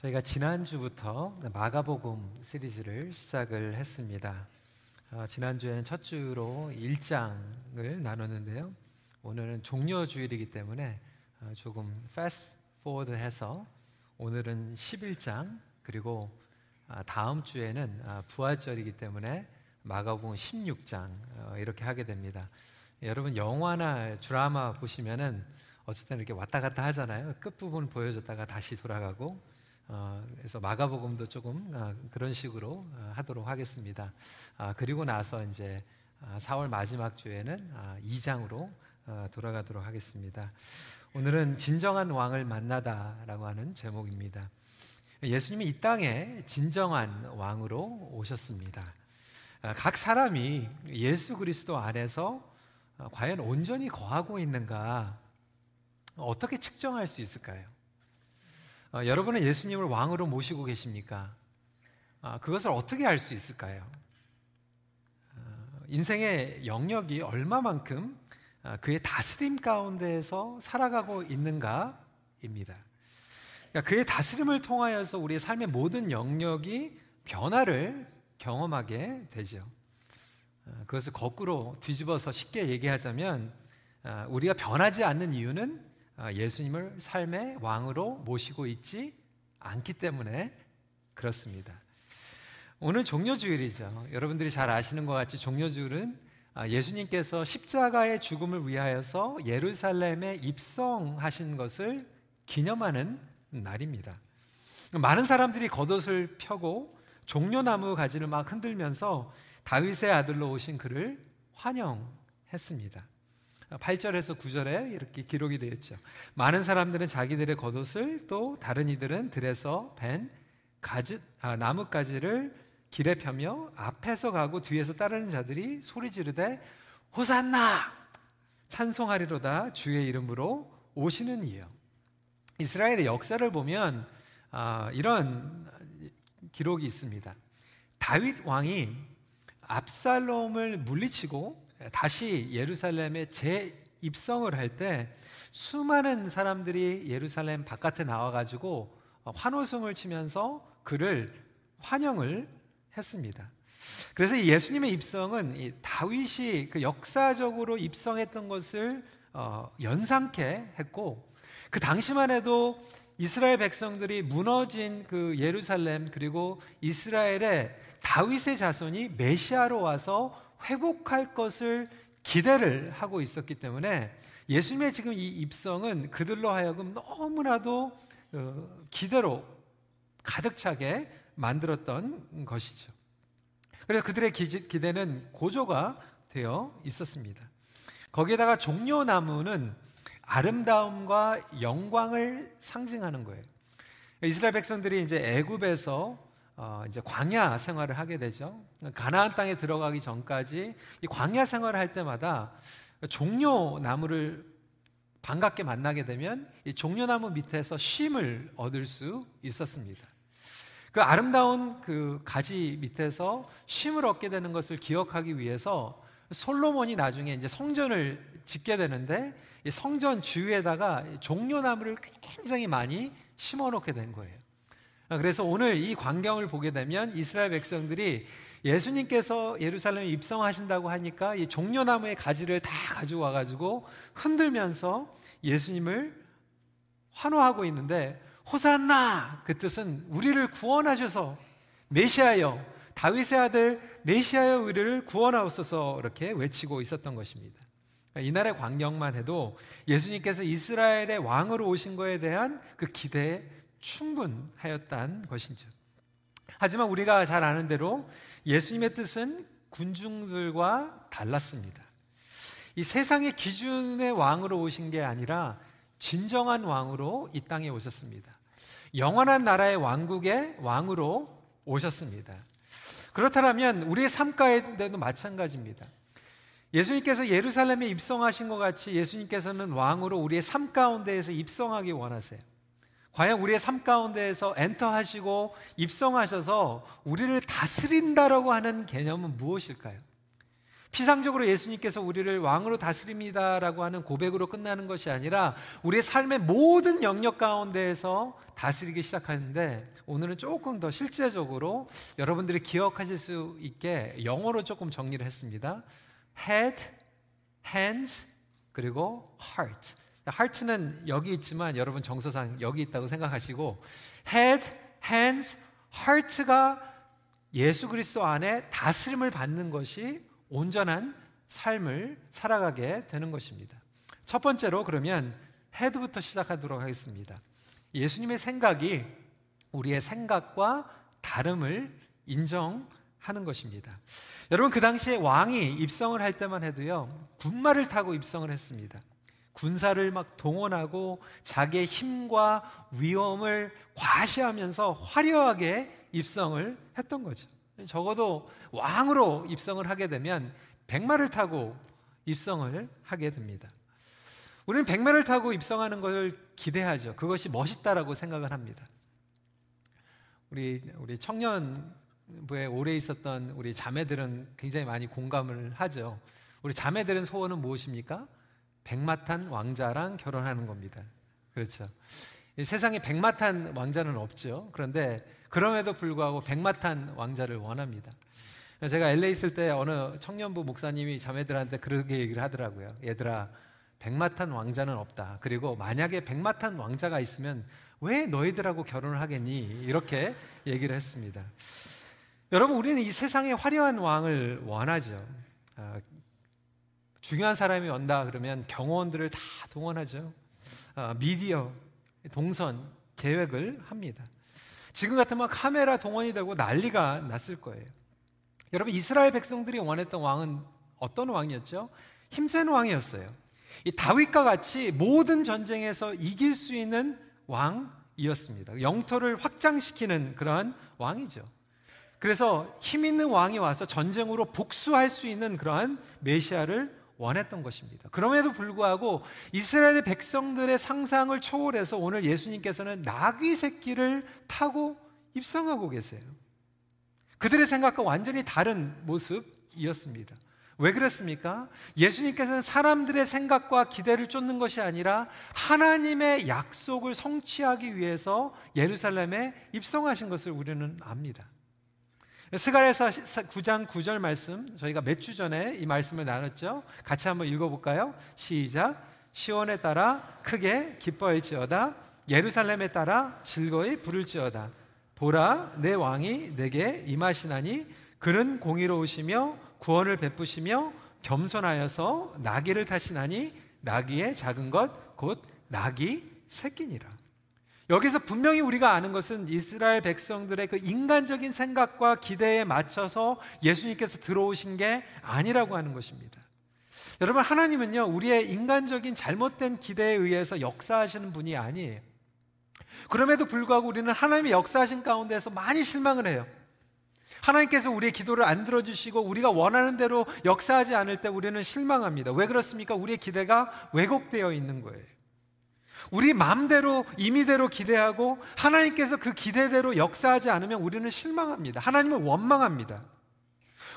저희가 지난주부터 마가복음 시리즈를 시작을 했습니다. 어, 지난주에는 첫 주로 1장을 나눴는데요. 오늘은 종려 주일이기 때문에 어, 조금 fast forward 해서 오늘은 11장 그리고 아, 다음 주에는 아, 부활절이기 때문에 마가복음 16장 어, 이렇게 하게 됩니다. 여러분 영화나 드라마 보시면은 어쨌든 이렇게 왔다 갔다 하잖아요. 끝부분 보여줬다가 다시 돌아가고 어, 그래서 마가복음도 조금 어, 그런 식으로 어, 하도록 하겠습니다. 아, 그리고 나서 이제 4월 아, 마지막 주에는 2장으로 아, 돌아가도록 하겠습니다. 오늘은 진정한 왕을 만나다라고 하는 제목입니다. 예수님이 이 땅에 진정한 왕으로 오셨습니다. 각 사람이 예수 그리스도 안에서 과연 온전히 거하고 있는가 어떻게 측정할 수 있을까요? 어, 여러분은 예수님을 왕으로 모시고 계십니까? 아, 그것을 어떻게 알 수 있을까요? 어, 인생의 영역이 얼마만큼 아, 그의 다스림 가운데에서 살아가고 있는가입니다. 그러니까 그의 다스림을 통하여서 우리의 삶의 모든 영역이 변화를 경험하게 되죠. 어, 그것을 거꾸로 뒤집어서 쉽게 얘기하자면 아, 우리가 변하지 않는 이유는 아, 예수님을 삶의 왕으로 모시고 있지 않기 때문에 그렇습니다. 오늘 종료주일이죠. 여러분들이 잘 아시는 것 같이 종료주일은 아, 예수님께서 십자가의 죽음을 위하여서 예루살렘에 입성하신 것을 기념하는 날입니다. 많은 사람들이 겉옷을 펴고 종려나무 가지를 막 흔들면서 다윗의 아들로 오신 그를 환영했습니다. 8절에서 9절에 이렇게 기록이 되어 있죠. 많은 사람들은 자기들의 겉옷을 또 다른 이들은 들에서 벤 가지, 아, 나뭇가지를 길에 펴며 앞에서 가고 뒤에서 따르는 자들이 소리 지르되 호산나 찬송하리로다 주의 이름으로 오시는 이요. 이스라엘의 역사를 보면 아, 이런 기록이 있습니다. 다윗 왕이 압살롬을 물리치고 다시 예루살렘에 재입성을 할 때 수많은 사람들이 예루살렘 바깥에 나와가지고 환호성을 치면서 그를 환영을 했습니다. 그래서 예수님의 입성은 다윗이 그 역사적으로 입성했던 것을 어, 연상케 했고 그 당시만 해도 이스라엘 백성들이 무너진 그 예루살렘 그리고 이스라엘의 다윗의 자손이 메시아로 와서 회복할 것을 기대를 하고 있었기 때문에 예수님의 지금 이 입성은 그들로 하여금 너무나도 어, 기대로 가득 차게 만들었던 것이죠. 그래서 그들의 기대는 고조가 되어 있었습니다. 거기에다가 종려나무는 아름다움과 영광을 상징하는 거예요. 이스라엘 백성들이 이제 애굽에서 어, 이제 광야 생활을 하게 되죠. 가나안 땅에 들어가기 전까지 이 광야 생활을 할 때마다 종려 나무를 반갑게 만나게 되면 이 종려 나무 밑에서 쉼을 얻을 수 있었습니다. 그 아름다운 그 가지 밑에서 쉼을 얻게 되는 것을 기억하기 위해서 솔로몬이 나중에 이제 성전을 짓게 되는데 이 성전 주위에다가 종려나무를 굉장히 많이 심어 놓게 된 거예요. 아, 그래서 오늘 이 광경을 보게 되면 이스라엘 백성들이 예수님께서 예루살렘에 입성하신다고 하니까 이 종려나무의 가지를 다 가지고 와가지고 흔들면서 예수님을 환호하고 있는데 호산나 그 뜻은 우리를 구원하셔서 메시아여 다윗의 아들 메시아여 우리를 구원하옵소서 이렇게 외치고 있었던 것입니다. 이날의 광경만 해도 예수님께서 이스라엘의 왕으로 오신 것에 대한 그 기대에 충분하였단 것이죠. 하지만 우리가 잘 아는 대로 예수님의 뜻은 군중들과 달랐습니다. 이 세상의 기준의 왕으로 오신 게 아니라 진정한 왕으로 이 땅에 오셨습니다. 영원한 나라의 왕국의 왕으로 오셨습니다. 그렇다면 우리의 삶 가운데도 마찬가지입니다. 예수님께서 예루살렘에 입성하신 것 같이 예수님께서는 왕으로 우리의 삶 가운데에서 입성하기 원하세요. 과연 우리의 삶 가운데에서 엔터하시고 입성하셔서 우리를 다스린다라고 하는 개념은 무엇일까요? 피상적으로 예수님께서 우리를 왕으로 다스립니다라고 하는 고백으로 끝나는 것이 아니라 우리의 삶의 모든 영역 가운데에서 다스리기 시작하는데 오늘은 조금 더 실제적으로 여러분들이 기억하실 수 있게 영어로 조금 정리를 했습니다. head, hands, 그리고 heart. Heart는 여기 있지만 여러분 정서상 여기 있다고 생각하시고 head, hands, heart가 예수 그리스도 안에 다스림을 받는 것이 온전한 삶을 살아가게 되는 것입니다. 첫 번째로 그러면 헤드부터 시작하도록 하겠습니다. 예수님의 생각이 우리의 생각과 다름을 인정하는 것입니다. 여러분 그 당시에 왕이 입성을 할 때만 해도요 군마를 타고 입성을 했습니다. 군사를 막 동원하고 자기의 힘과 위험을 과시하면서 화려하게 입성을 했던 거죠. 적어도 왕으로 입성을 하게 되면 백마를 타고 입성을 하게 됩니다. 우리는 백마를 타고 입성하는 것을 기대하죠. 그것이 멋있다라고 생각을 합니다. 우리 우리 청년부에 오래 있었던 우리 자매들은 굉장히 많이 공감을 하죠. 우리 자매들은 소원은 무엇입니까? 백마탄 왕자랑 결혼하는 겁니다. 그렇죠. 세상에 백마탄 왕자는 없죠. 그런데 그럼에도 불구하고 백마탄 왕자를 원합니다. 제가 LA 있을 때 어느 청년부 목사님이 자매들한테 그렇게 얘기를 하더라고요. 얘들아, 백마탄 왕자는 없다. 그리고 만약에 백마탄 왕자가 있으면 왜 너희들하고 결혼을 하겠니? 이렇게 얘기를 했습니다. 여러분, 우리는 이 세상에 화려한 왕을 원하죠. 아, 중요한 사람이 온다 그러면 경호원들을 다 동원하죠. 아, 미디어, 동선, 계획을 합니다. 지금 같으면 카메라 동원이 되고 난리가 났을 거예요. 여러분 이스라엘 백성들이 원했던 왕은 어떤 왕이었죠? 힘센 왕이었어요. 이 다윗과 같이 모든 전쟁에서 이길 수 있는 왕이었습니다. 영토를 확장시키는 그러한 왕이죠. 그래서 힘 있는 왕이 와서 전쟁으로 복수할 수 있는 그러한 메시아를 원했던 것입니다. 그럼에도 불구하고 이스라엘의 백성들의 상상을 초월해서 오늘 예수님께서는 나귀 새끼를 타고 입성하고 계세요. 그들의 생각과 완전히 다른 모습이었습니다. 왜 그랬습니까? 예수님께서는 사람들의 생각과 기대를 쫓는 것이 아니라 하나님의 약속을 성취하기 위해서 예루살렘에 입성하신 것을 우리는 압니다. 스가랴서 9장 9절 말씀 저희가 몇 주 전에 이 말씀을 나눴죠. 같이 한번 읽어볼까요? 시작. 시온에 따라 크게 기뻐할지어다. 예루살렘에 따라 즐거이 부를지어다. 보라 내 왕이 내게 임하시나니 그는 공의로우시며 구원을 베푸시며 겸손하여서 나귀를 타시나니 나귀의 작은 것 곧 나귀 새끼니라. 여기서 분명히 우리가 아는 것은 이스라엘 백성들의 그 인간적인 생각과 기대에 맞춰서 예수님께서 들어오신 게 아니라고 하는 것입니다. 여러분, 하나님은요, 우리의 인간적인 잘못된 기대에 의해서 역사하시는 분이 아니에요. 그럼에도 불구하고 우리는 하나님의 역사하신 가운데서 많이 실망을 해요. 하나님께서 우리의 기도를 안 들어주시고 우리가 원하는 대로 역사하지 않을 때 우리는 실망합니다. 왜 그렇습니까? 우리의 기대가 왜곡되어 있는 거예요. 우리 마음대로 임의대로 기대하고 하나님께서 그 기대대로 역사하지 않으면 우리는 실망합니다. 하나님은 원망합니다.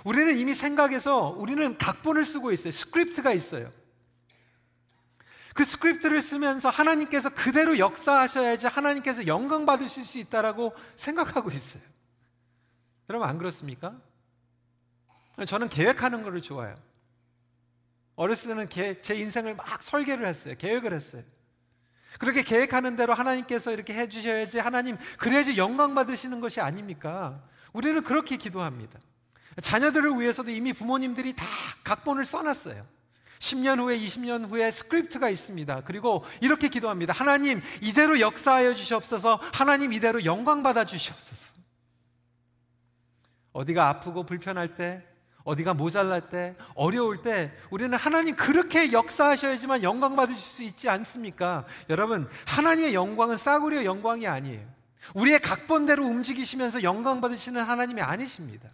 우리는 이미 생각해서 우리는 각본을 쓰고 있어요. 스크립트가 있어요. 그 스크립트를 쓰면서 하나님께서 그대로 역사하셔야지 하나님께서 영광 받으실 수 있다라고 생각하고 있어요. 여러분 안 그렇습니까? 저는 계획하는 것을 좋아해요. 어렸을 때는 제 인생을 막 설계를 했어요. 계획을 했어요. 그렇게 계획하는 대로 하나님께서 이렇게 해주셔야지 하나님 그래야지 영광 받으시는 것이 아닙니까? 우리는 그렇게 기도합니다. 자녀들을 위해서도 이미 부모님들이 다 각본을 써놨어요. 10년 후에 20년 후에 스크립트가 있습니다. 그리고 이렇게 기도합니다. 하나님 이대로 역사하여 주시옵소서. 하나님 이대로 영광 받아 주시옵소서. 어디가 아프고 불편할 때 어디가 모자랄 때, 어려울 때, 우리는 하나님 그렇게 역사하셔야지만 영광 받으실 수 있지 않습니까? 여러분, 하나님의 영광은 싸구려 영광이 아니에요. 우리의 각본대로 움직이시면서 영광 받으시는 하나님이 아니십니다.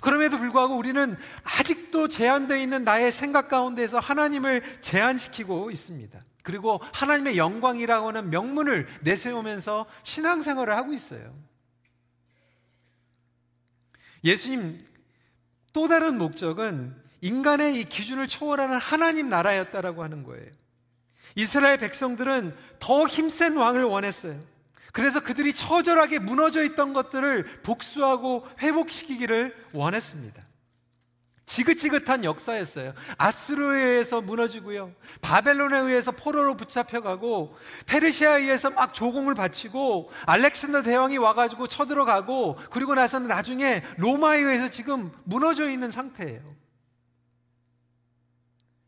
그럼에도 불구하고 우리는 아직도 제한되어 있는 나의 생각 가운데서 하나님을 제한시키고 있습니다. 그리고 하나님의 영광이라고 하는 명문을 내세우면서 신앙생활을 하고 있어요. 예수님 또 다른 목적은 인간의 이 기준을 초월하는 하나님 나라였다라고 하는 거예요. 이스라엘 백성들은 더 힘센 왕을 원했어요. 그래서 그들이 처절하게 무너져 있던 것들을 복수하고 회복시키기를 원했습니다. 지긋지긋한 역사였어요. 아스로에 의해서 무너지고요. 바벨론에 의해서 포로로 붙잡혀가고 페르시아에 의해서 막 조공을 바치고 알렉산더 대왕이 와가지고 쳐들어가고 그리고 나서는 나중에 로마에 의해서 지금 무너져 있는 상태예요.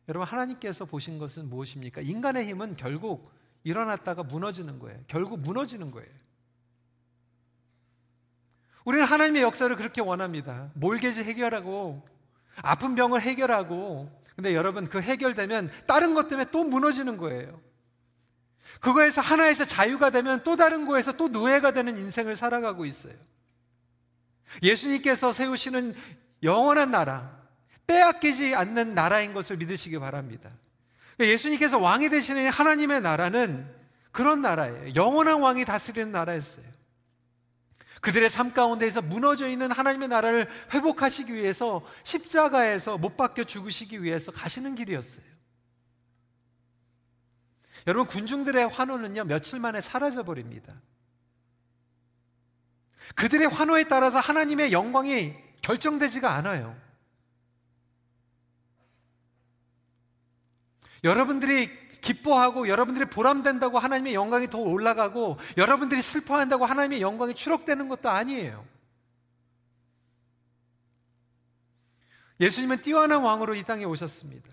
여러분 하나님께서 보신 것은 무엇입니까? 인간의 힘은 결국 일어났다가 무너지는 거예요. 결국 무너지는 거예요. 우리는 하나님의 역사를 그렇게 원합니다. 몰개지 해결하고 아픈 병을 해결하고 근데 여러분 그 해결되면 다른 것 때문에 또 무너지는 거예요. 그거에서 하나에서 자유가 되면 또 다른 거에서 또 노예가 되는 인생을 살아가고 있어요. 예수님께서 세우시는 영원한 나라, 빼앗기지 않는 나라인 것을 믿으시기 바랍니다. 그러니까 예수님께서 왕이 되시는 하나님의 나라는 그런 나라예요. 영원한 왕이 다스리는 나라였어요. 그들의 삶 가운데에서 무너져 있는 하나님의 나라를 회복하시기 위해서 십자가에서 못 박혀 죽으시기 위해서 가시는 길이었어요. 여러분, 군중들의 환호는요, 며칠 만에 사라져 버립니다. 그들의 환호에 따라서 하나님의 영광이 결정되지가 않아요. 여러분들이 기뻐하고 여러분들이 보람된다고 하나님의 영광이 더 올라가고 여러분들이 슬퍼한다고 하나님의 영광이 추록되는 것도 아니에요. 예수님은 뛰어난 왕으로 이 땅에 오셨습니다.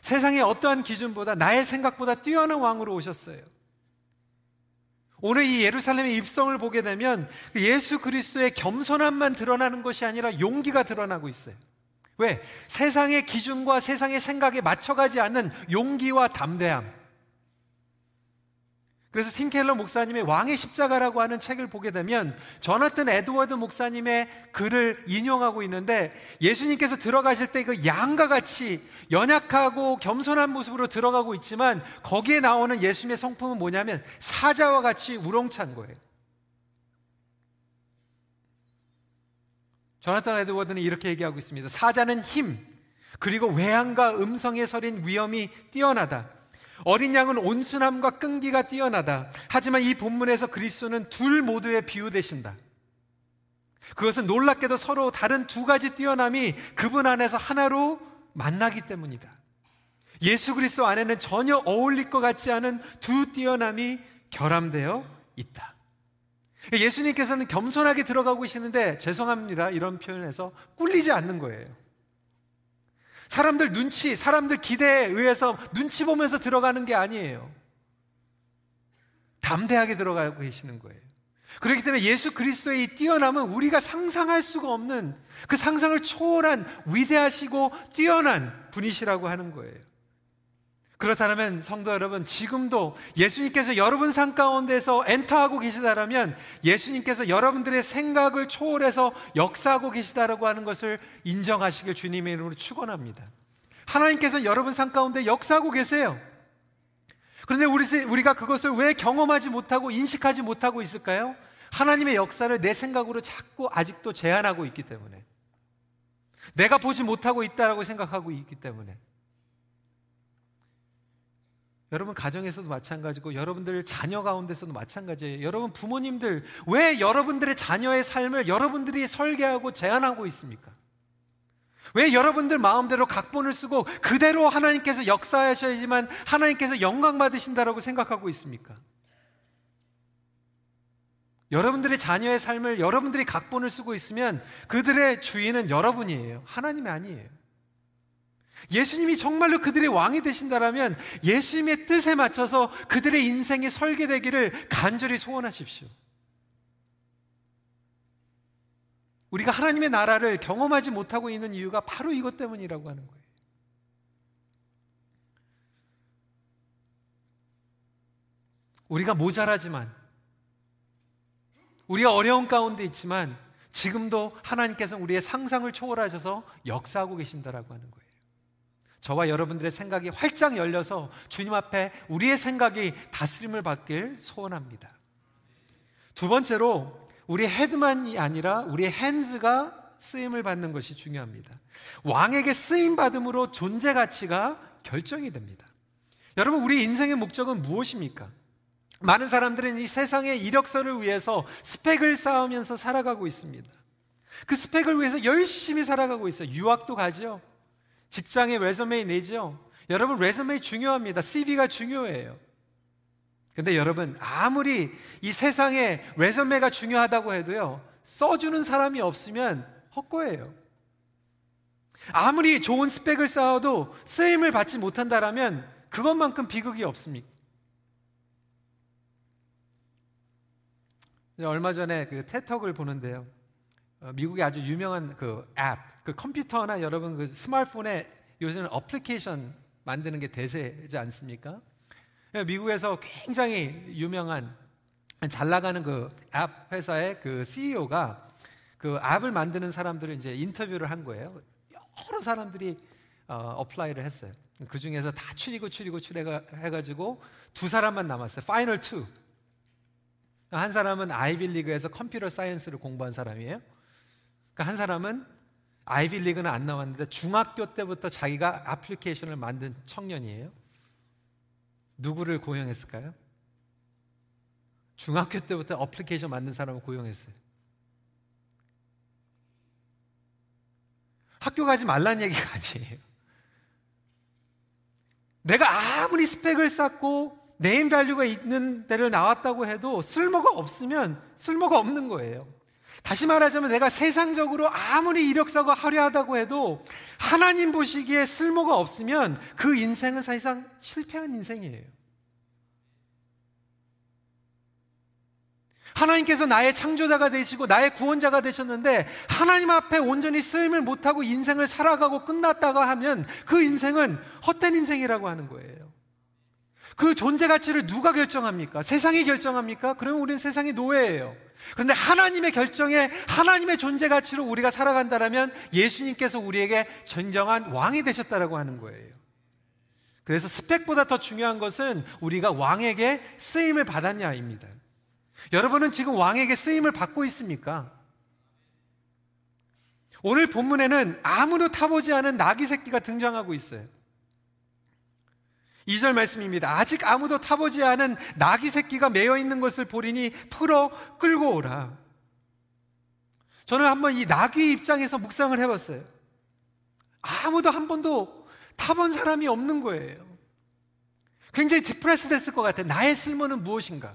세상의 어떠한 기준보다 나의 생각보다 뛰어난 왕으로 오셨어요. 오늘 이 예루살렘의 입성을 보게 되면 예수 그리스도의 겸손함만 드러나는 것이 아니라 용기가 드러나고 있어요. 왜? 세상의 기준과 세상의 생각에 맞춰가지 않는 용기와 담대함. 그래서 팀 켈러 목사님의 왕의 십자가라고 하는 책을 보게 되면 저나튼 에드워드 목사님의 글을 인용하고 있는데 예수님께서 들어가실 때 그 양과 같이 연약하고 겸손한 모습으로 들어가고 있지만 거기에 나오는 예수님의 성품은 뭐냐면 사자와 같이 우렁찬 거예요. 조나탄 에드워드는 이렇게 얘기하고 있습니다. 사자는 힘, 그리고 외양과 음성에 서린 위험이 뛰어나다. 어린 양은 온순함과 끈기가 뛰어나다. 하지만 이 본문에서 그리스도는 둘 모두에 비유되신다. 그것은 놀랍게도 서로 다른 두 가지 뛰어남이 그분 안에서 하나로 만나기 때문이다. 예수 그리스도 안에는 전혀 어울릴 것 같지 않은 두 뛰어남이 결함되어 있다. 예수님께서는 겸손하게 들어가고 계시는데 죄송합니다. 이런 표현에서 꿀리지 않는 거예요. 사람들 눈치, 사람들 기대에 의해서 눈치 보면서 들어가는 게 아니에요. 담대하게 들어가고 계시는 거예요. 그렇기 때문에 예수 그리스도의 이 뛰어남은 우리가 상상할 수가 없는 그 상상을 초월한 위대하시고 뛰어난 분이시라고 하는 거예요. 그렇다면 성도 여러분, 지금도 예수님께서 여러분 삶 가운데서 엔터하고 계시다라면 예수님께서 여러분들의 생각을 초월해서 역사하고 계시다라고 하는 것을 인정하시길 주님의 이름으로 축원합니다. 하나님께서 여러분 삶 가운데 역사하고 계세요. 그런데 우리, 우리가 그것을 왜 경험하지 못하고 인식하지 못하고 있을까요? 하나님의 역사를 내 생각으로 자꾸 아직도 제한하고 있기 때문에. 내가 보지 못하고 있다라고 생각하고 있기 때문에. 여러분 가정에서도 마찬가지고 여러분들 자녀 가운데서도 마찬가지예요. 여러분 부모님들 왜 여러분들의 자녀의 삶을 여러분들이 설계하고 제안하고 있습니까? 왜 여러분들 마음대로 각본을 쓰고 그대로 하나님께서 역사하셔야지만 하나님께서 영광 받으신다라고 생각하고 있습니까? 여러분들의 자녀의 삶을 여러분들이 각본을 쓰고 있으면 그들의 주인은 여러분이에요. 하나님이 아니에요. 예수님이 정말로 그들의 왕이 되신다라면 예수님의 뜻에 맞춰서 그들의 인생이 설계되기를 간절히 소원하십시오. 우리가 하나님의 나라를 경험하지 못하고 있는 이유가 바로 이것 때문이라고 하는 거예요. 우리가 모자라지만, 우리가 어려운 가운데 있지만, 지금도 하나님께서 우리의 상상을 초월하셔서 역사하고 계신다라고 하는 거예요. 저와 여러분들의 생각이 활짝 열려서 주님 앞에 우리의 생각이 다스림을 받길 소원합니다. 두 번째로 우리 헤드만이 아니라 우리의 핸즈가 쓰임을 받는 것이 중요합니다. 왕에게 쓰임 받음으로 존재 가치가 결정이 됩니다. 여러분, 우리 인생의 목적은 무엇입니까? 많은 사람들은 이 세상의 이력서를 위해서 스펙을 쌓으면서 살아가고 있습니다. 그 스펙을 위해서 열심히 살아가고 있어요. 유학도 가죠. 직장에 résumé 내죠. 여러분, résumé 중요합니다. CV가 중요해요. 근데 여러분, 아무리 이 세상에 résumé가 중요하다고 해도요, 써주는 사람이 없으면 헛거예요. 아무리 좋은 스펙을 쌓아도 쓰임을 받지 못한다라면 그것만큼 비극이 없습니까? 얼마 전에 그 TED Talk을 보는데요. 어, 미국의 아주 유명한 그 앱, 그 컴퓨터나 여러분 그 스마트폰에 요새는 어플리케이션 만드는 게 대세지 않습니까? 예, 미국에서 굉장히 유명한 잘 나가는 그 앱 회사의 그 CEO가 그 앱을 만드는 사람들을 이제 인터뷰를 한 거예요. 여러 사람들이 어, apply를 했어요. 그 중에서 다 추리고 추리고 추리해가지고 두 사람만 남았어요. final two. 한 사람은 아이비리그에서 computer science를 공부한 사람이에요. 그러니까 한 사람은 아이비리그는 안 나왔는데 중학교 때부터 자기가 애플리케이션을 만든 청년이에요. 누구를 고용했을까요? 중학교 때부터 어플리케이션 만든 사람을 고용했어요. 학교 가지 말란 얘기가 아니에요. 내가 아무리 스펙을 쌓고 네임 밸류가 있는 데를 나왔다고 해도 쓸모가 없으면 쓸모가 없는 거예요. 다시 말하자면 내가 세상적으로 아무리 이력서가 화려하다고 해도 하나님 보시기에 쓸모가 없으면 그 인생은 사실상 실패한 인생이에요. 하나님께서 나의 창조자가 되시고 나의 구원자가 되셨는데 하나님 앞에 온전히 쓰임을 못하고 인생을 살아가고 끝났다고 하면 그 인생은 헛된 인생이라고 하는 거예요. 그 존재 가치를 누가 결정합니까? 세상이 결정합니까? 그러면 우리는 세상의 노예예요. 그런데 하나님의 결정에 하나님의 존재 가치로 우리가 살아간다면 예수님께서 우리에게 전정한 왕이 되셨다라고 하는 거예요. 그래서 스펙보다 더 중요한 것은 우리가 왕에게 쓰임을 받았냐입니다. 여러분은 지금 왕에게 쓰임을 받고 있습니까? 오늘 본문에는 아무도 타보지 않은 나귀 새끼가 등장하고 있어요. 2절 말씀입니다. 아직 아무도 타보지 않은 나귀 새끼가 매여 있는 것을 보리니 풀어 끌고 오라. 저는 한번 이 나귀 입장에서 묵상을 해봤어요. 아무도 한 번도 타본 사람이 없는 거예요. 굉장히 depress 됐을 것 같아요. 나의 쓸모는 무엇인가?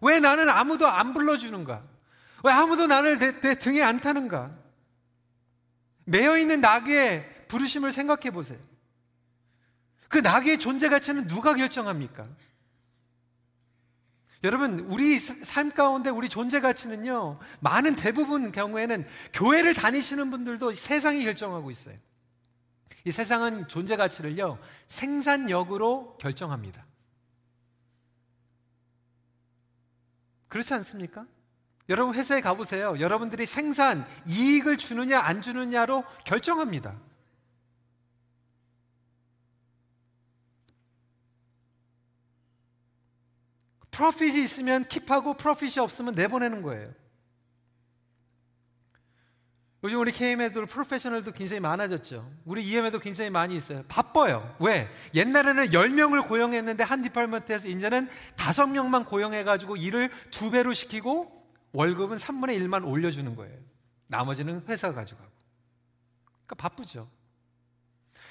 왜 나는 아무도 안 불러주는가? 왜 아무도 나를 내, 내 등에 안 타는가? 매여 있는 낙의 부르심을 생각해 보세요. 그 낙의 존재 가치는 누가 결정합니까? 여러분, 우리 삶 가운데 우리 존재 가치는요, 많은 대부분 경우에는 교회를 다니시는 분들도 세상이 결정하고 있어요. 이 세상은 존재 가치를요, 생산력으로 결정합니다. 그렇지 않습니까? 여러분 회사에 가보세요. 여러분들이 생산, 이익을 주느냐 안 주느냐로 결정합니다. 프로핏이 있으면 킵하고 프로핏이 없으면 내보내는 거예요. 요즘 우리 KM에도 프로페셔널도 굉장히 많아졌죠. 우리 EM에도 굉장히 많이 있어요. 바빠요. 왜? 옛날에는 10명을 고용했는데 한 디파트먼트에서 이제는 5명만 고용해가지고 일을 두 배로 시키고 월급은 3분의 1만 올려주는 거예요. 나머지는 회사가 가져가고. 그러니까 바쁘죠.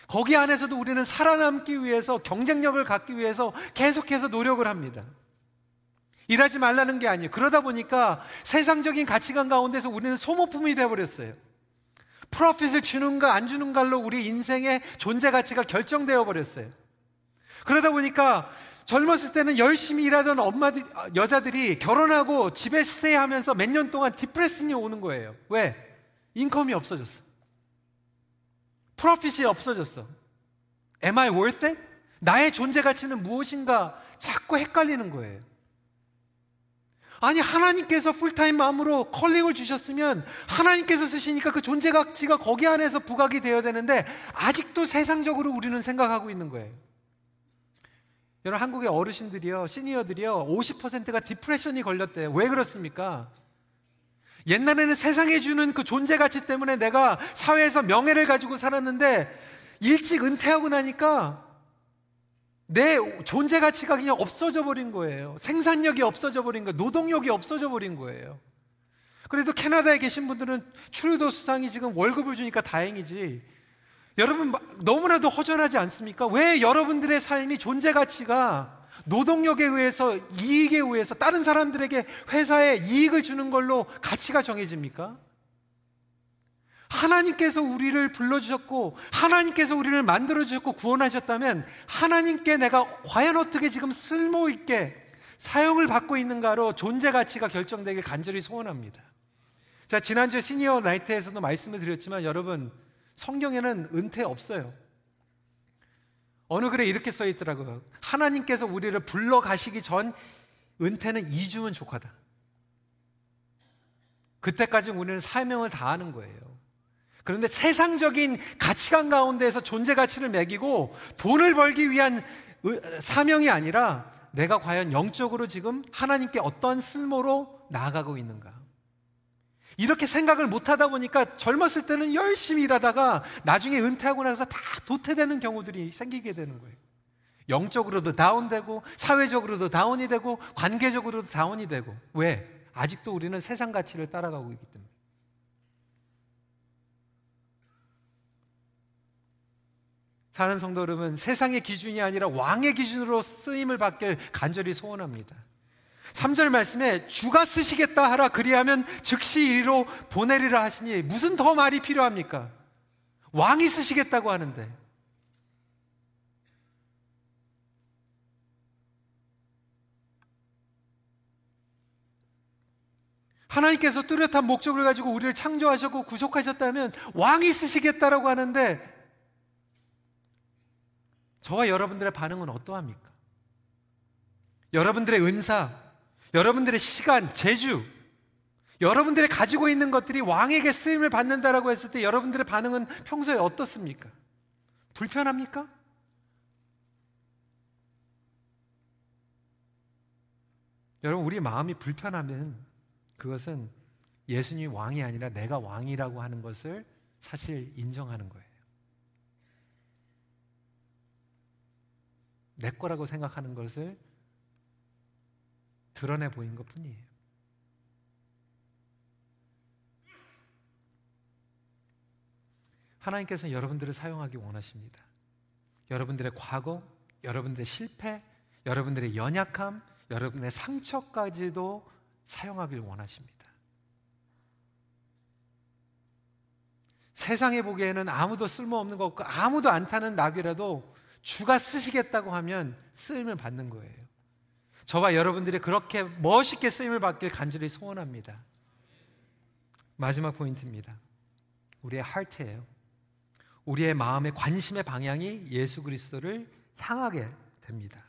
거기 안에서도 우리는 살아남기 위해서 경쟁력을 갖기 위해서 계속해서 노력을 합니다. 일하지 말라는 게 아니에요. 그러다 보니까 세상적인 가치관 가운데서 우리는 소모품이 되어버렸어요. 프로핏을 주는가 안 주는가로 우리 인생의 존재 가치가 결정되어 버렸어요. 그러다 보니까 젊었을 때는 열심히 일하던 엄마들, 여자들이 결혼하고 집에 stay 하면서 몇 년 동안 depression이 오는 거예요. 왜? income이 없어졌어. profit이 없어졌어. Am I worth it? 나의 존재 가치는 무엇인가 자꾸 헷갈리는 거예요. 아니 하나님께서 full-time mom으로 calling을 주셨으면 하나님께서 쓰시니까 그 존재 가치가 거기 안에서 부각이 되어야 되는데 아직도 세상적으로 우리는 생각하고 있는 거예요. 여러분 한국의 어르신들이요, 시니어들이요, 50%가 디프레션이 걸렸대요. 왜 그렇습니까? 옛날에는 세상에 주는 그 존재 가치 때문에 내가 사회에서 명예를 가지고 살았는데 일찍 은퇴하고 나니까 내 존재 가치가 그냥 없어져 버린 거예요. 생산력이 없어져 버린 거예요. 노동력이 없어져 버린 거예요. 그래도 캐나다에 계신 분들은 추르도 수상이 지금 월급을 주니까 다행이지. 여러분 너무나도 허전하지 않습니까? 왜 여러분들의 삶이 존재 가치가 노동력에 의해서 이익에 의해서 다른 사람들에게 회사에 이익을 주는 걸로 가치가 정해집니까? 하나님께서 우리를 불러주셨고, 하나님께서 우리를 만들어주셨고, 구원하셨다면, 하나님께 내가 과연 어떻게 지금 쓸모있게 사용을 받고 있는가로 존재 가치가 결정되길 간절히 소원합니다. 자, 지난주에 시니어 나이트에서도 말씀을 드렸지만, 여러분, 성경에는 은퇴 없어요. 어느 글에 이렇게 써 있더라고요. 하나님께서 우리를 불러 가시기 전 은퇴는 2주면 족하다. 그때까지 우리는 사명을 다하는 거예요. 그런데 세상적인 가치관 가운데에서 존재 가치를 매기고 돈을 벌기 위한 사명이 아니라 내가 과연 영적으로 지금 하나님께 어떤 쓸모로 나아가고 있는가. 이렇게 생각을 못 하다 보니까 젊었을 때는 열심히 일하다가 나중에 은퇴하고 나서 다 도태되는 경우들이 생기게 되는 거예요. 영적으로도 다운되고 사회적으로도 다운이 되고 관계적으로도 다운이 되고 왜? 아직도 우리는 세상 가치를 따라가고 있기 때문에. 사는 성도 여러분, 세상의 기준이 아니라 왕의 기준으로 쓰임을 받길 간절히 소원합니다. 3절 말씀에 주가 쓰시겠다 하라 그리하면 즉시 이리로 보내리라 하시니 무슨 더 말이 필요합니까? 왕이 쓰시겠다고 하는데 하나님께서 뚜렷한 목적을 가지고 우리를 창조하셨고 구속하셨다면 왕이 쓰시겠다라고 하는데 저와 여러분들의 반응은 어떠합니까? 여러분들의 은사, 여러분들의 시간, 재주, 여러분들이 가지고 있는 것들이 왕에게 쓰임을 받는다라고 했을 때 여러분들의 반응은 평소에 어떻습니까? 불편합니까? 여러분, 우리 마음이 불편하면 그것은 예수님 왕이 아니라 내가 왕이라고 하는 것을 사실 인정하는 거예요. 내 거라고 생각하는 것을 드러내 보인 것 뿐이에요. 하나님께서 여러분들을 사용하기 원하십니다. 여러분들의 과거, 여러분들의 실패, 여러분들의 연약함, 여러분의 상처까지도 사용하길 원하십니다. 세상에 보기에는 아무도 쓸모없는 것 없고 아무도 안 타는 낙이라도 주가 쓰시겠다고 하면 쓰임을 받는 거예요. 저와 여러분들이 그렇게 멋있게 쓰임을 받길 간절히 소원합니다. 마지막 포인트입니다. 우리의 하트예요. 우리의 마음의 관심의 방향이 예수 그리스도를 향하게 됩니다.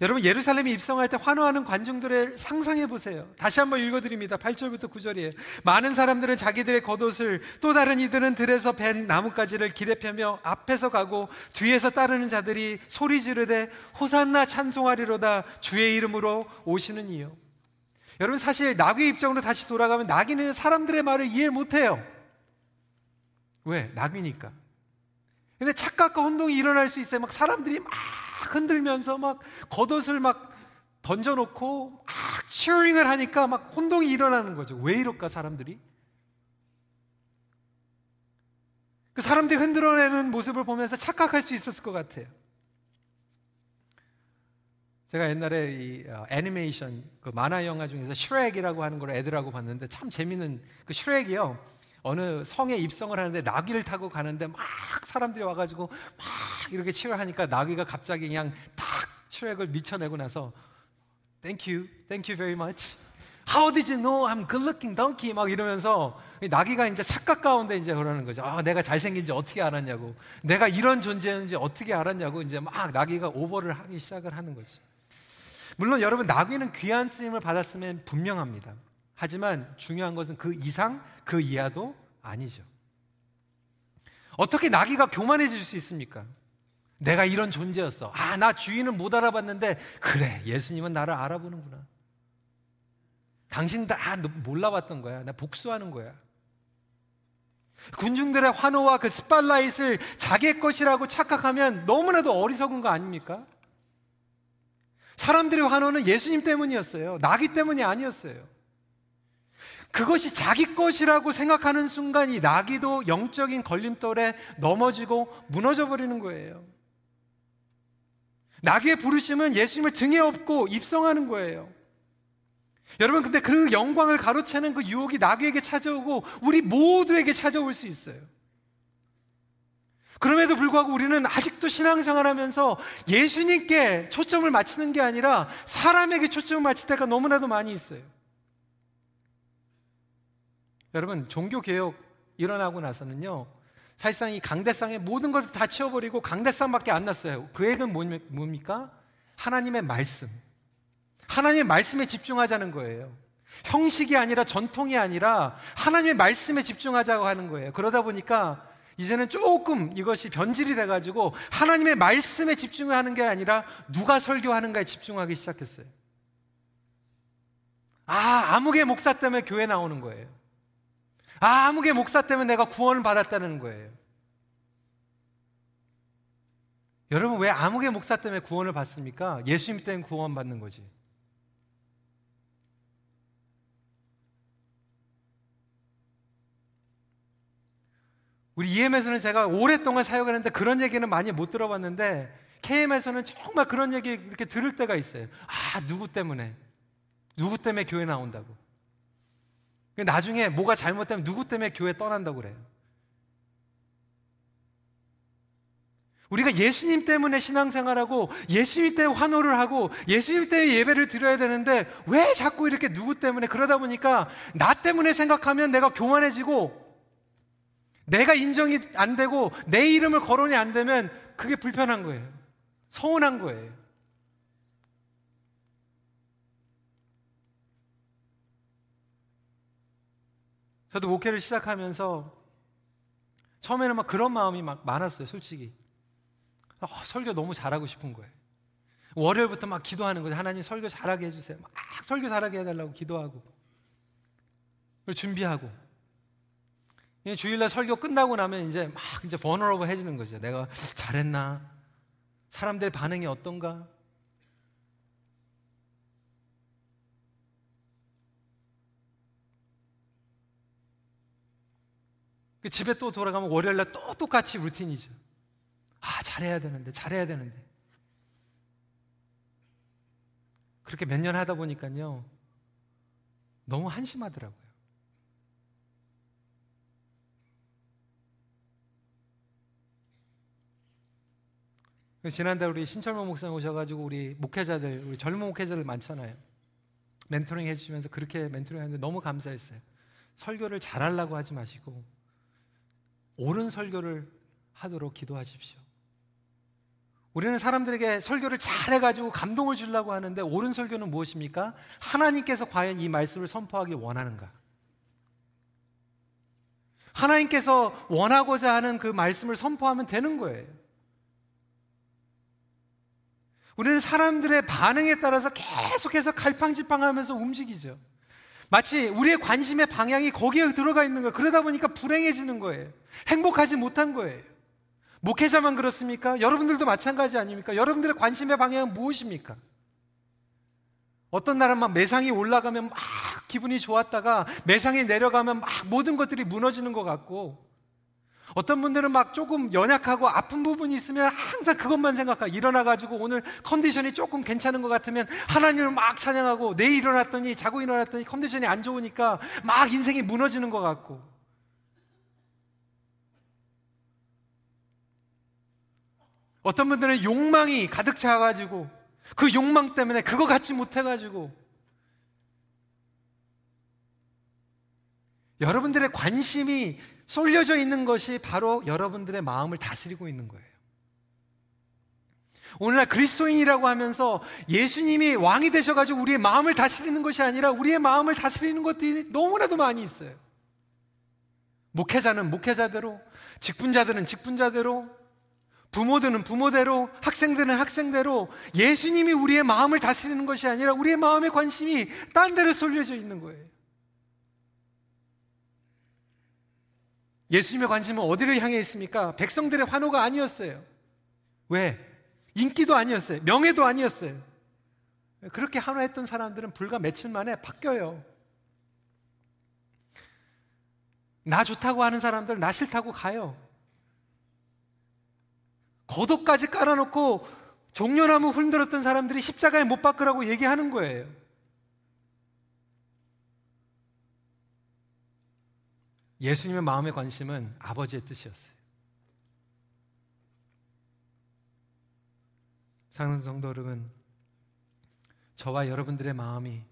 여러분 예루살렘에 입성할 때 환호하는 관중들을 상상해 보세요. 다시 한번 읽어드립니다. 8절부터 9절이에요. 많은 사람들은 자기들의 겉옷을 또 다른 이들은 들에서 벤 나뭇가지를 길에 펴며 앞에서 가고 뒤에서 따르는 자들이 소리 지르되 호산나 찬송하리로다 주의 이름으로 오시는 이요. 여러분 사실 나귀 입장으로 다시 돌아가면 나귀는 사람들의 말을 이해 못해요. 왜? 나귀니까. 근데 착각과 혼동이 일어날 수 있어요. 막 사람들이 막 흔들면서 막 겉옷을 막 던져놓고 막 치어링을 하니까 막 혼동이 일어나는 거죠. 왜 이럴까 사람들이? 그 사람들이 흔들어내는 모습을 보면서 착각할 수 있었을 것 같아요. 제가 옛날에 이 어, 애니메이션 그 만화 영화 중에서 슈렉이라고 하는 걸 애들하고 봤는데 참 재밌는 그 슈렉이요. 어느 성에 입성을 하는데 나귀를 타고 가는데 막 사람들이 와가지고 막 이렇게 치료하니까 나귀가 갑자기 그냥 탁 슈렉을 미쳐내고 나서 Thank you, thank you very much. How did you know I'm good looking donkey? 막 이러면서 나귀가 이제 착각 가운데 이제 그러는 거죠. 아, 내가 잘생긴지 어떻게 알았냐고. 내가 이런 존재인지 어떻게 알았냐고 이제 막 나귀가 오버를 하기 시작을 하는 거지. 물론 여러분 나귀는 귀한 쓰임을 받았으면 분명합니다. 하지만 중요한 것은 그 이상, 그 이하도 아니죠. 어떻게 나귀가 교만해질 수 있습니까? 내가 이런 존재였어. 아, 내 주인은 못 알아봤는데, 그래, 예수님은 나를 알아보는구나. 당신 다 몰라봤던 거야. 나 복수하는 거야. 군중들의 환호와 그 스팟라이트를 자기의 것이라고 착각하면 너무나도 어리석은 거 아닙니까? 사람들의 환호는 예수님 때문이었어요. 나귀 때문이 아니었어요. 그것이 자기 것이라고 생각하는 순간 이 나기도 영적인 걸림돌에 넘어지고 무너져 버리는 거예요. 나귀의 부르심은 예수님을 등에 업고 입성하는 거예요. 여러분, 근데 그 영광을 가로채는 그 유혹이 나귀에게 찾아오고 우리 모두에게 찾아올 수 있어요. 그럼에도 불구하고 우리는 아직도 신앙생활 하면서 예수님께 초점을 맞추는 게 아니라 사람에게 초점을 맞출 때가 너무나도 많이 있어요. 여러분, 종교개혁 일어나고 나서는요, 사실상 이 강대상의 모든 것을 다 치워버리고 강대상밖에 안 났어요. 그 액은 뭡니까? 하나님의 말씀. 하나님의 말씀에 집중하자는 거예요. 형식이 아니라 전통이 아니라 하나님의 말씀에 집중하자고 하는 거예요. 그러다 보니까 이제는 조금 이것이 변질이 돼가지고 하나님의 말씀에 집중하는 게 아니라 누가 설교하는가에 집중하기 시작했어요. 아, 아무개 목사 때문에 교회 나오는 거예요. 아, 아무개 목사 때문에 내가 구원을 받았다는 거예요. 여러분, 왜 아무개 목사 때문에 구원을 받습니까? 예수님 때문에 구원 받는 거지. 우리 EM에서는 제가 오랫동안 사역을 했는데 그런 얘기는 많이 못 들어봤는데 KM에서는 정말 그런 얘기 이렇게 들을 때가 있어요. 아, 누구 때문에? 누구 때문에 교회 나온다고. 나중에 뭐가 잘못되면 누구 때문에 교회 떠난다고 그래요. 우리가 예수님 때문에 신앙생활하고 예수님 때문에 환호를 하고 예수님 때문에 예배를 드려야 되는데 왜 자꾸 이렇게 누구 때문에 그러다 보니까 나 때문에 생각하면 내가 교만해지고 내가 인정이 안 되고 내 이름을 거론이 안 되면 그게 불편한 거예요. 서운한 거예요. 저도 목회를 시작하면서 처음에는 막 그런 마음이 막 많았어요, 솔직히. 어, 설교 너무 잘하고 싶은 거예요. 월요일부터 막 기도하는 거예요. 하나님 설교 잘하게 해주세요. 막 설교 잘하게 해달라고 기도하고. 준비하고. 주일날 설교 끝나고 나면 이제 막 이제 번호러브 해지는 거죠. 내가 잘했나? 사람들 반응이 어떤가? 집에 또 돌아가면 월요일날 또 똑같이 루틴이죠. 아, 잘해야 되는데, 잘해야 되는데. 그렇게 몇 년 하다 보니까요, 너무 한심하더라고요. 지난달 우리 신철모 목사님 오셔가지고 우리 목회자들, 우리 젊은 목회자들 많잖아요. 멘토링 해주시면서 그렇게 멘토링 하는데 너무 감사했어요. 설교를 잘하려고 하지 마시고 옳은 설교를 하도록 기도하십시오. 우리는 사람들에게 설교를 잘해가지고 감동을 주려고 하는데 옳은 설교는 무엇입니까? 하나님께서 과연 이 말씀을 선포하기 원하는가? 하나님께서 원하고자 하는 그 말씀을 선포하면 되는 거예요. 우리는 사람들의 반응에 따라서 계속해서 갈팡질팡하면서 움직이죠. 마치 우리의 관심의 방향이 거기에 들어가 있는 거예요. 그러다 보니까 불행해지는 거예요. 행복하지 못한 거예요. 목회자만 그렇습니까? 여러분들도 마찬가지 아닙니까? 여러분들의 관심의 방향은 무엇입니까? 어떤 날은 막 매상이 올라가면 막 기분이 좋았다가 매상이 내려가면 막 모든 것들이 무너지는 것 같고 어떤 분들은 막 조금 연약하고 아픈 부분이 있으면 항상 그것만 생각하고 일어나가지고 오늘 컨디션이 조금 괜찮은 것 같으면 하나님을 막 찬양하고 내일 일어났더니 자고 일어났더니 컨디션이 안 좋으니까 막 인생이 무너지는 것 같고. 어떤 분들은 욕망이 가득 차가지고 그 욕망 때문에 그거 갖지 못해가지고. 여러분들의 관심이 쏠려져 있는 것이 바로 여러분들의 마음을 다스리고 있는 거예요. 오늘날 그리스도인이라고 하면서 예수님이 왕이 되셔가지고 우리의 마음을 다스리는 것이 아니라 우리의 마음을 다스리는 것들이 너무나도 많이 있어요. 목회자는 목회자대로, 직분자들은 직분자대로, 부모들은 부모대로, 학생들은 학생대로 예수님이 우리의 마음을 다스리는 것이 아니라 우리의 마음의 관심이 딴 데로 쏠려져 있는 거예요. 예수님의 관심은 어디를 향해 있습니까? 백성들의 환호가 아니었어요. 왜? 인기도 아니었어요. 명예도 아니었어요. 그렇게 환호했던 사람들은 불과 며칠 만에 바뀌어요. 나 좋다고 하는 사람들 나 싫다고 가요. 거독까지 깔아놓고 종려나무 흔들었던 사람들이 십자가에 못 박으라고 얘기하는 거예요. 예수님의 마음의 관심은 아버지의 뜻이었어요. 상승 성도 여러분, 저와 여러분들의 마음이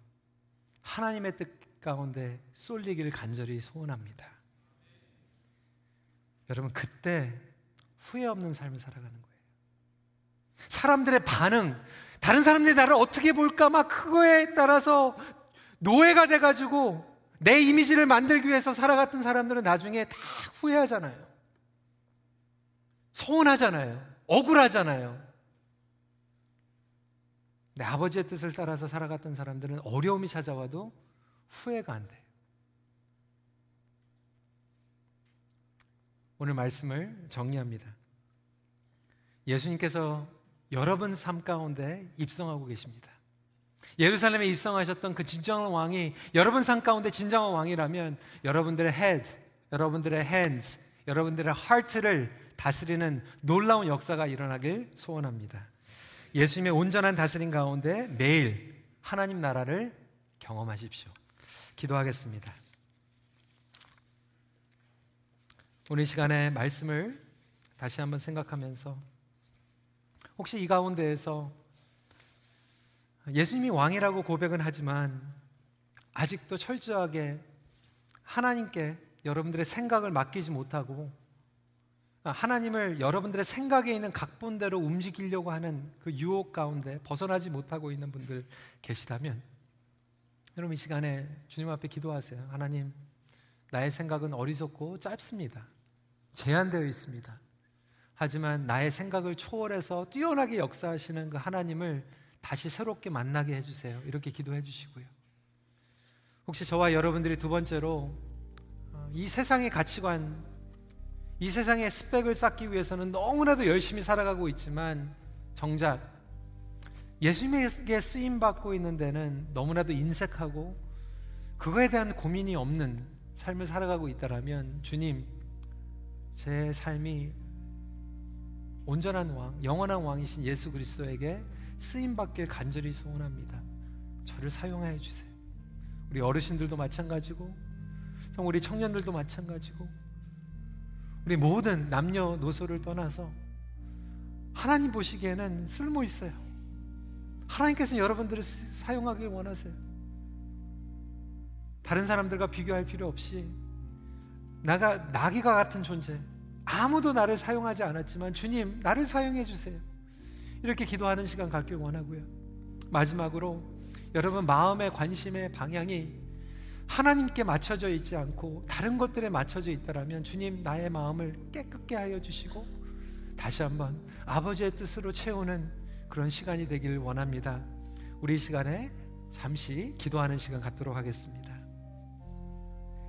하나님의 뜻 가운데 쏠리기를 간절히 소원합니다. 여러분, 그때 후회 없는 삶을 살아가는 거예요. 사람들의 반응, 다른 사람들이 나를 어떻게 볼까 막 그거에 따라서 노예가 돼가지고 내 이미지를 만들기 위해서 살아갔던 사람들은 나중에 다 후회하잖아요. 서운하잖아요. 억울하잖아요. 내 아버지의 뜻을 따라서 살아갔던 사람들은 어려움이 찾아와도 후회가 안 돼요. 오늘 말씀을 정리합니다. 예수님께서 여러 분 삶 가운데 입성하고 계십니다. 예루살렘에 입성하셨던 그 진정한 왕이 여러분 삶 가운데 진정한 왕이라면 여러분들의 head, 여러분들의 hands, 여러분들의 heart를 다스리는 놀라운 역사가 일어나길 소원합니다. 예수님의 온전한 다스림 가운데 매일 하나님 나라를 경험하십시오. 기도하겠습니다. 오늘 시간에 말씀을 다시 한번 생각하면서 혹시 이 가운데에서 예수님이 왕이라고 고백은 하지만 아직도 철저하게 하나님께 여러분들의 생각을 맡기지 못하고 하나님을 여러분들의 생각에 있는 각본대로 움직이려고 하는 그 유혹 가운데 벗어나지 못하고 있는 분들 계시다면 여러분 이 시간에 주님 앞에 기도하세요. 하나님, 나의 생각은 어리석고 짧습니다. 제한되어 있습니다. 하지만 나의 생각을 초월해서 뛰어나게 역사하시는 그 하나님을 다시 새롭게 만나게 해주세요. 이렇게 기도해 주시고요. 혹시 저와 여러분들이 두 번째로 어, 이 세상의 가치관, 이 세상의 스펙을 쌓기 위해서는 너무나도 열심히 살아가고 있지만 정작 예수님에게 쓰임 받고 있는 데는 너무나도 인색하고 그거에 대한 고민이 없는 삶을 살아가고 있다라면 주님 제 삶이 온전한 왕, 영원한 왕이신 예수 그리스도에게 쓰임 받길 간절히 소원합니다. 저를 사용하여 주세요. 우리 어르신들도 마찬가지고 우리 청년들도 마찬가지고 우리 모든 남녀 노소를 떠나서 하나님 보시기에는 쓸모 있어요. 하나님께서 여러분들을 사용하길 원하세요. 다른 사람들과 비교할 필요 없이 나가 나귀가 같은 존재. 아무도 나를 사용하지 않았지만 주님 나를 사용해 주세요. 이렇게 기도하는 시간 갖길 원하고요. 마지막으로 여러분 마음의 관심의 방향이 하나님께 맞춰져 있지 않고 다른 것들에 맞춰져 있다라면 주님 나의 마음을 깨끗게 하여 주시고 다시 한번 아버지의 뜻으로 채우는 그런 시간이 되길 원합니다. 우리 시간에 잠시 기도하는 시간 갖도록 하겠습니다.